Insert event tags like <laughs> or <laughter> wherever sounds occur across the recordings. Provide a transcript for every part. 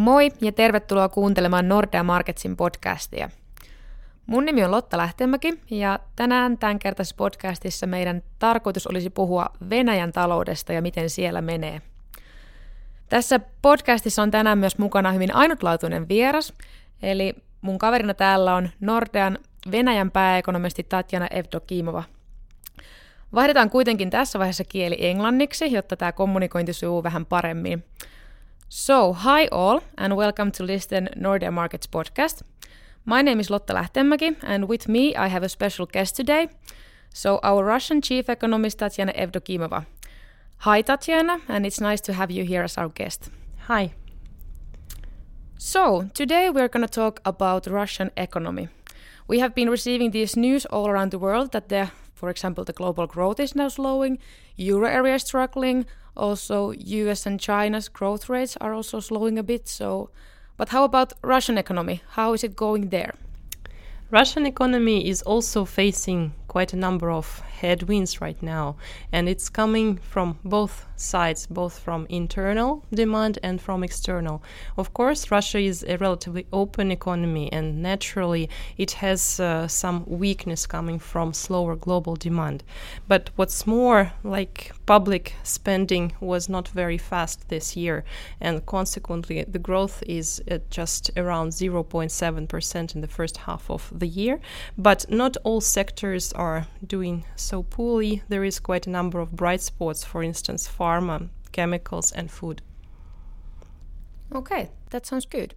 Moi ja tervetuloa kuuntelemaan Nordea Marketsin podcastia. Mun nimi on Lotta Lähtemäki ja tänään tämän kertaisessa podcastissa meidän tarkoitus olisi puhua Venäjän taloudesta ja miten siellä menee. Tässä podcastissa on tänään myös mukana hyvin ainutlaatuinen vieras, eli mun kaverina täällä on Nordean Venäjän pääekonomisti Tatjana Evdokimova. Vaihdetaan kuitenkin tässä vaiheessa kieli englanniksi, jotta tämä kommunikointi sujuu vähän paremmin. So, hi all, and welcome to Listen Nordea Markets podcast. My name is Lotta Lähtemäki, and with me I have a special guest today. So, our Russian chief economist Tatiana Evdokimova. Hi, Tatiana, and it's nice to have you here as our guest. Hi. So, today we're going to talk about Russian economy. We have been receiving this news all around the world that the for example, the global growth is now slowing, euro area is struggling, also US and China's growth rates are also slowing a bit. So, but how about Russian economy? How is it going there? Russian economy is also facing quite a number of headwinds right now, and it's coming from both sides, both from internal demand and from external. Of course, Russia is a relatively open economy, and naturally, it has uh, some weakness coming from slower global demand. But what's more, like public spending was not very fast this year, and consequently, the growth is at just around 0.7% in the first half of the year. But not all sectors are doing so poorly. There is quite a number of bright spots, for instance, pharma, chemicals, and food. Okay, that sounds good.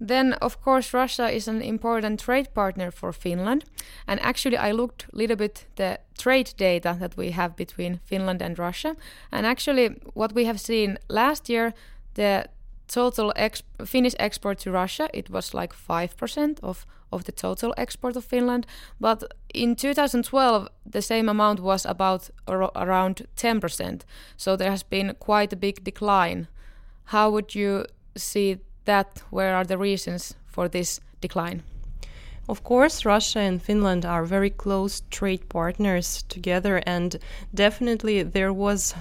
Then, of course, Russia is an important trade partner for Finland. And actually, I looked a little bit the trade data that we have between Finland and Russia. And actually, what we have seen last year, the total ex- Finnish export to Russia, it was like 5% of, of the total export of Finland. But in 2012, the same amount was about ar- around 10%. So there has been quite a big decline. How would you see that? Where are the reasons for this decline? Of course, Russia and Finland are very close trade partners together, and definitely there was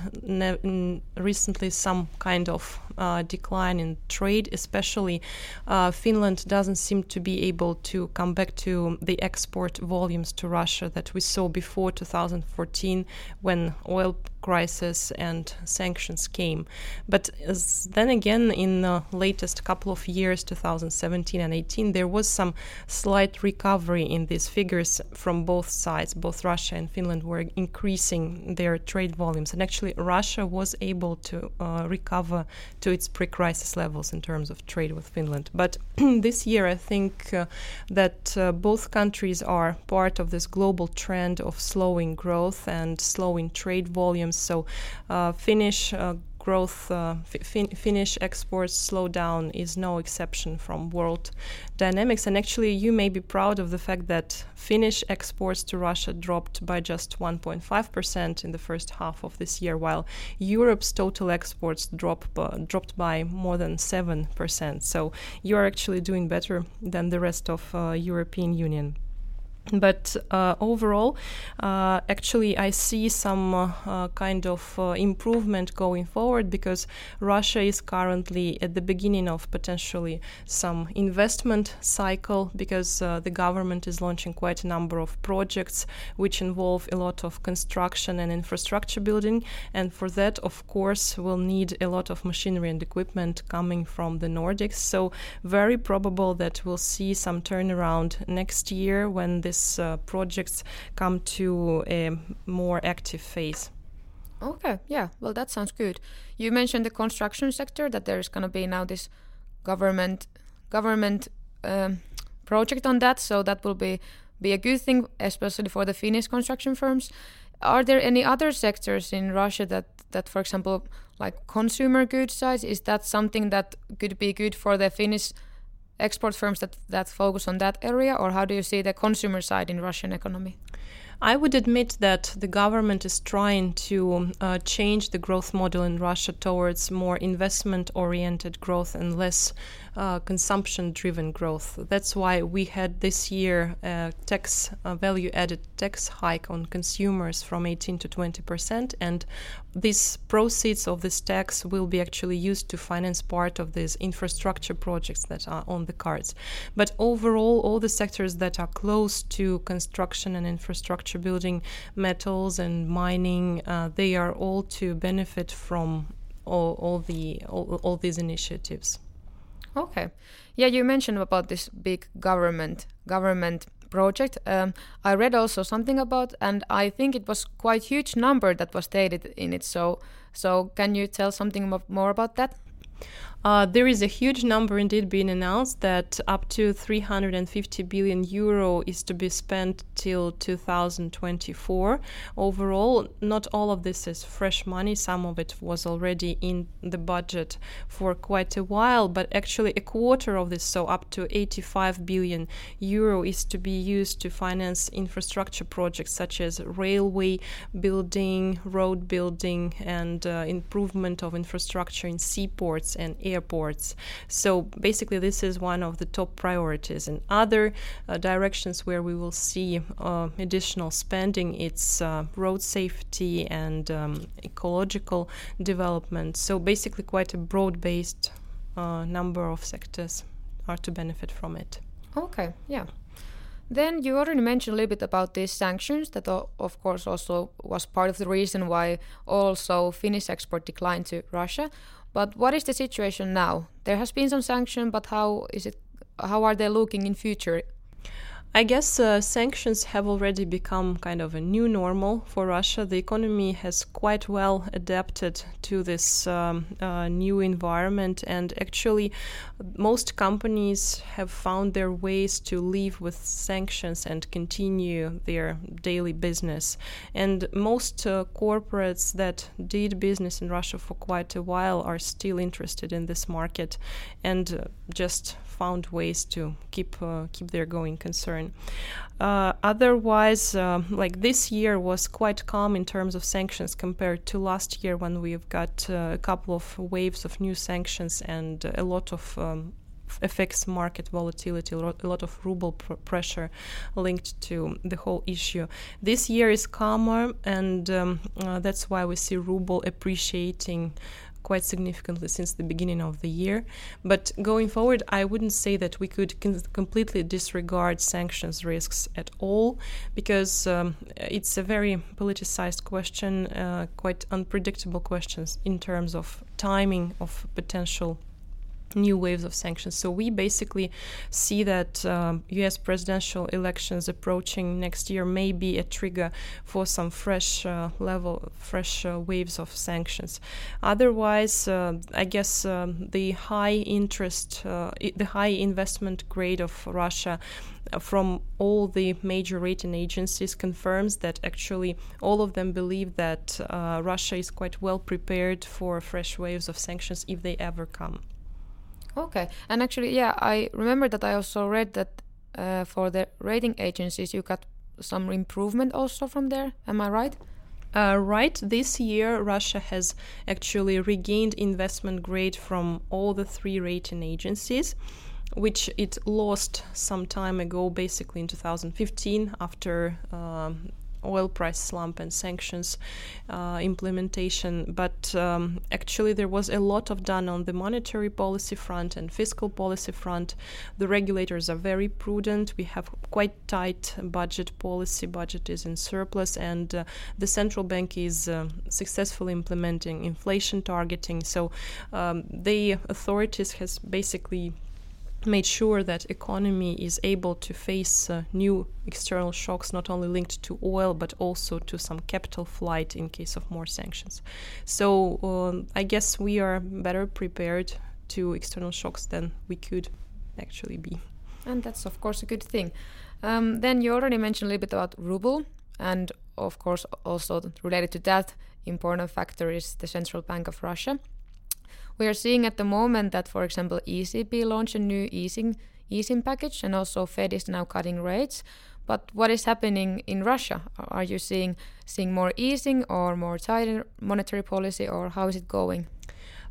recently some kind of uh, decline in trade, especially uh, Finland doesn't seem to be able to come back to the export volumes to Russia that we saw before 2014 when oil crisis and sanctions came. But then again, in the latest couple of years, 2017 and 18, there was some slight recovery in these figures from both sides. Both Russia and Finland were increasing their trade volumes, and actually, Russia was able to uh, recover to its pre crisis levels in terms of trade with Finland. But <clears throat> this year, I think uh, that uh, both countries are part of this global trend of slowing growth and slowing trade volumes. So, uh, Finnish uh, growth, uh, fin- Finnish exports slowdown is no exception from world dynamics. And actually, you may be proud of the fact that Finnish exports to Russia dropped by just 1.5% in the first half of this year, while Europe's total exports drop, uh, dropped by more than 7%. So you are actually doing better than the rest of uh, European Union but uh, overall, uh, actually, I see some uh, kind of uh, improvement going forward because Russia is currently at the beginning of potentially some investment cycle because uh, the government is launching quite a number of projects which involve a lot of construction and infrastructure building, and for that, of course, we'll need a lot of machinery and equipment coming from the Nordics. So, very probable that we'll see some turnaround next year when this these uh, projects come to a more active phase. Okay, yeah, well, that sounds good. You mentioned the construction sector that there is going to be now this government government um, project on that, so that will be be a good thing, especially for the Finnish construction firms. Are there any other sectors in Russia that that, for example, like consumer goods sides, is that something that could be good for the Finnish export firms that, that focus on that area, or how do you see the consumer side in Russian economy? I would admit that the government is trying to uh, change the growth model in Russia towards more investment oriented growth and less uh, consumption driven growth. That's why we had this year a tax value added tax hike on consumers from 18 to 20 percent, and these proceeds of this tax will be actually used to finance part of these infrastructure projects that are on the cards. But overall, all the sectors that are close to construction and infrastructure building, metals and mining, uh, they are all to benefit from all, all the all, all these initiatives. Okay. Yeah, you mentioned about this big government government project. Um, I read also something about, and I think it was quite huge number that was stated in it. So, so can you tell something more about that? Uh, there is a huge number indeed being announced that up to 350 billion euro is to be spent till 2024. Overall, not all of this is fresh money. Some of it was already in the budget for quite a while, but actually a quarter of this, so up to 85 billion euro, is to be used to finance infrastructure projects such as railway building, road building, and uh, improvement of infrastructure in seaports and airports. So basically, this is one of the top priorities. And other uh, directions where we will see uh, additional spending, it's uh, road safety and um, ecological development. So basically, quite a broad-based uh, number of sectors are to benefit from it. Okay, yeah. Then you already mentioned a little bit about these sanctions that of course also was part of the reason why also Finnish export declined to Russia. But what is the situation now? There has been some sanction, but how is it? How are they looking in future? I guess uh, sanctions have already become kind of a new normal for Russia. The economy has quite well adapted to this um, uh, new environment, and actually, most companies have found their ways to live with sanctions and continue their daily business. And most uh, corporates that did business in Russia for quite a while are still interested in this market and uh, just found ways to keep uh, keep their going concern. Uh, otherwise, uh, like this year was quite calm in terms of sanctions compared to last year when we've got a couple of waves of new sanctions and a lot of um, FX market volatility, a lot of ruble pr- pressure linked to the whole issue. This year is calmer, and um, uh, that's why we see ruble appreciating quite significantly since the beginning of the year. But going forward, I wouldn't say that we could completely disregard sanctions risks at all, because um, it's a very politicized question, uh, quite unpredictable questions in terms of timing of potential new waves of sanctions. So we basically see that um, U.S. presidential elections approaching next year may be a trigger for some fresh uh, level, fresh uh, waves of sanctions. Otherwise, uh, I guess um, the high interest, uh, the high investment grade of Russia uh, from all the major rating agencies confirms that actually all of them believe that uh, Russia is quite well prepared for fresh waves of sanctions if they ever come. Okay, and actually, yeah, I remember that I also read that uh, for the rating agencies, you got some improvement also from there. Am I right? Uh, right, this year Russia has actually regained investment grade from all the three rating agencies, which it lost some time ago, basically in 2015, after um, oil price slump and sanctions uh, implementation. But um, actually, there was a lot of done on the monetary policy front and fiscal policy front. The regulators are very prudent. We have quite tight budget policy. Budget is in surplus, and uh, the central bank is uh, successfully implementing inflation targeting. So um, the authorities has basically made sure that economy is able to face uh, new external shocks not only linked to oil but also to some capital flight in case of more sanctions. So um, i guess we are better prepared to external shocks than we could actually be. And that's of course a good thing. Um, then you already mentioned a little bit about ruble and of course also related to that important factor is the central bank of russia we are seeing at the moment that, for example, ECB launched a new easing easing package, and also Fed is now cutting rates. But what is happening in Russia? Are you seeing seeing more easing or more tighter monetary policy, or how is it going?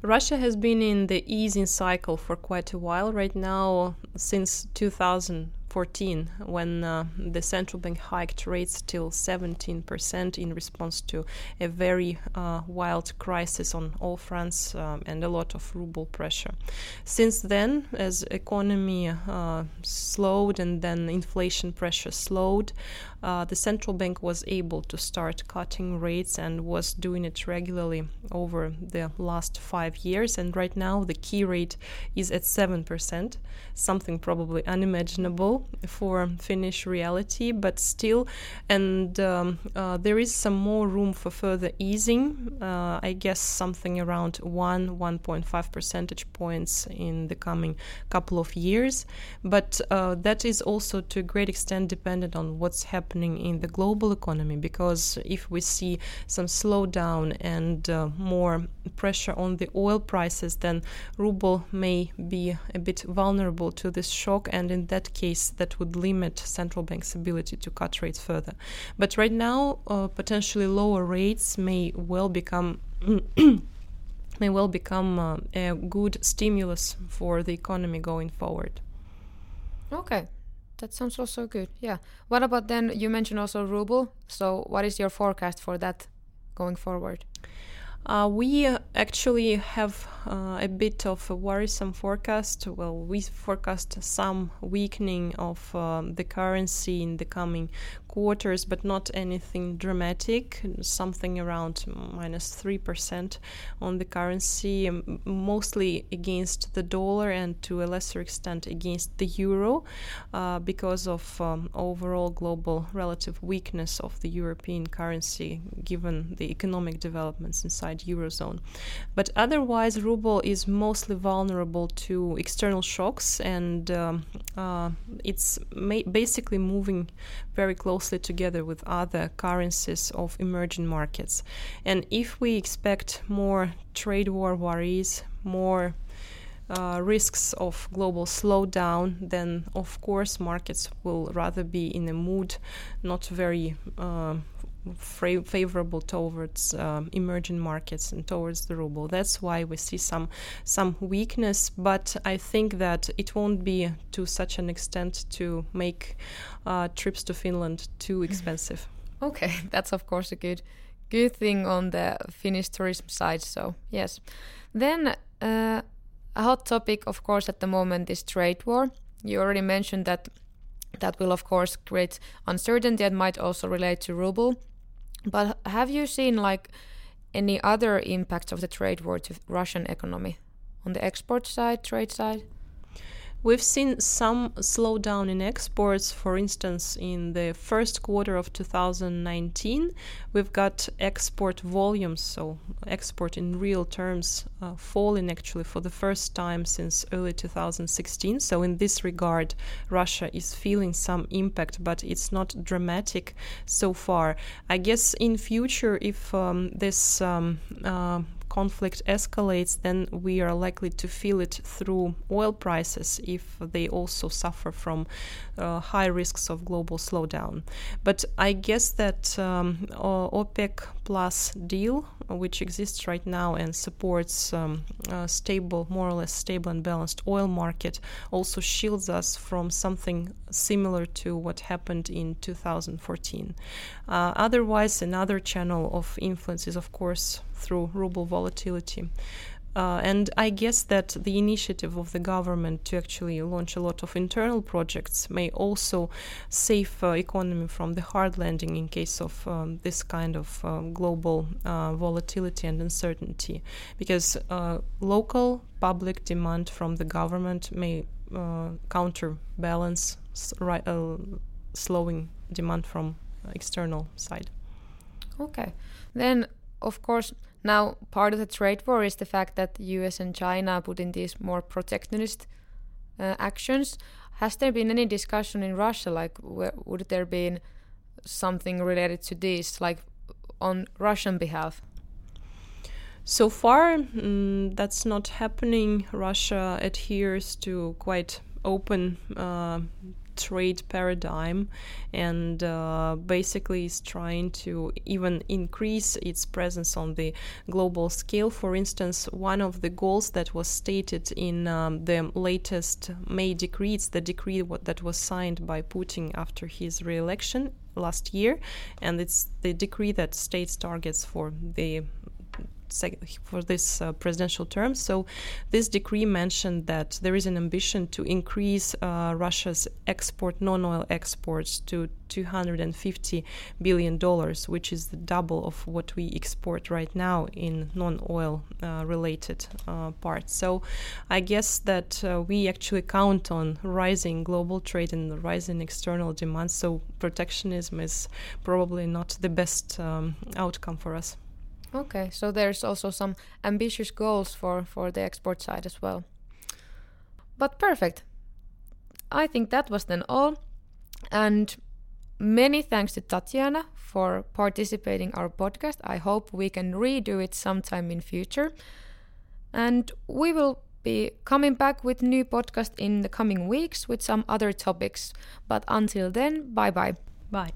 Russia has been in the easing cycle for quite a while right now, since 2000 14 when uh, the central bank hiked rates till 17% in response to a very uh, wild crisis on all fronts um, and a lot of ruble pressure. Since then, as economy uh, slowed and then inflation pressure slowed, uh, the central bank was able to start cutting rates and was doing it regularly over the last five years. And right now, the key rate is at 7%, something probably unimaginable for Finnish reality, but still, and um, uh, there is some more room for further easing. Uh, I guess something around 1 1.5 percentage points in the coming couple of years. But uh, that is also to a great extent dependent on what's happening happening in the global economy because if we see some slowdown and uh, more pressure on the oil prices then ruble may be a bit vulnerable to this shock and in that case that would limit central bank's ability to cut rates further. But right now uh, potentially lower rates may well become <clears throat> may well become uh, a good stimulus for the economy going forward. Okay that sounds also good. Yeah. What about then? You mentioned also ruble. So, what is your forecast for that going forward? Uh, we actually have uh, a bit of a worrisome forecast. Well, we forecast some weakening of um, the currency in the coming quarters, but not anything dramatic, something around minus 3% on the currency, mostly against the dollar and to a lesser extent against the euro uh, because of um, overall global relative weakness of the European currency given the economic developments inside eurozone. But otherwise, ruble is mostly vulnerable to external shocks and um, uh, it's ma- basically moving very closely together with other currencies of emerging markets. And if we expect more trade war worries, more uh, risks of global slowdown, then of course markets will rather be in a mood not very uh, fra- favorable towards um, emerging markets and towards the ruble. That's why we see some some weakness, but I think that it won't be to such an extent to make uh, trips to Finland too <laughs> expensive. Okay, that's of course a good good thing on the Finnish tourism side. So yes, then. Uh, a hot topic, of course, at the moment is trade war. You already mentioned that that will, of course, create uncertainty and might also relate to ruble. But have you seen like any other impacts of the trade war to Russian economy on the export side, trade side? We've seen some slowdown in exports. For instance, in the first quarter of 2019, we've got export volumes, so export in real terms, uh, falling actually for the first time since early 2016. So, in this regard, Russia is feeling some impact, but it's not dramatic so far. I guess in future, if um, this um, uh, conflict escalates, then we are likely to feel it through oil prices if they also suffer from uh, high risks of global slowdown. But I guess that um, OPEC plus deal, which exists right now and supports um, a stable, more or less stable and balanced oil market, also shields us from something similar to what happened in 2014. Uh, otherwise, another channel of influence is, of course, through ruble volatility. Uh, and I guess that the initiative of the government to actually launch a lot of internal projects may also save uh, economy from the hard landing in case of um, this kind of uh, global uh, volatility and uncertainty, because uh, local public demand from the government may uh, counterbalance slowing demand from external side. Okay, then of course now, part of the trade war is the fact that the US and China put in these more protectionist uh, actions. Has there been any discussion in Russia, like would there been something related to this, like on Russian behalf? So far, mm, that's not happening. Russia adheres to quite open uh, trade paradigm and uh, basically is trying to even increase its presence on the global scale. For instance, one of the goals that was stated in um, the latest May decree, it's the decree that was signed by Putin after his re election last year, and it's the decree that states targets for the for this uh, presidential term. So, this decree mentioned that there is an ambition to increase uh, Russia's export, non-oil exports, to 250 billion dollars, which is the double of what we export right now in non-oil uh, related uh, parts. So, I guess that uh, we actually count on rising global trade and rising external demand. So, protectionism is probably not the best um, outcome for us. Okay, so there's also some ambitious goals for, for the export side as well. But perfect. I think that was then all. And many thanks to Tatiana for participating our podcast. I hope we can redo it sometime in future. And we will be coming back with new podcast in the coming weeks with some other topics. But until then, bye-bye. Bye.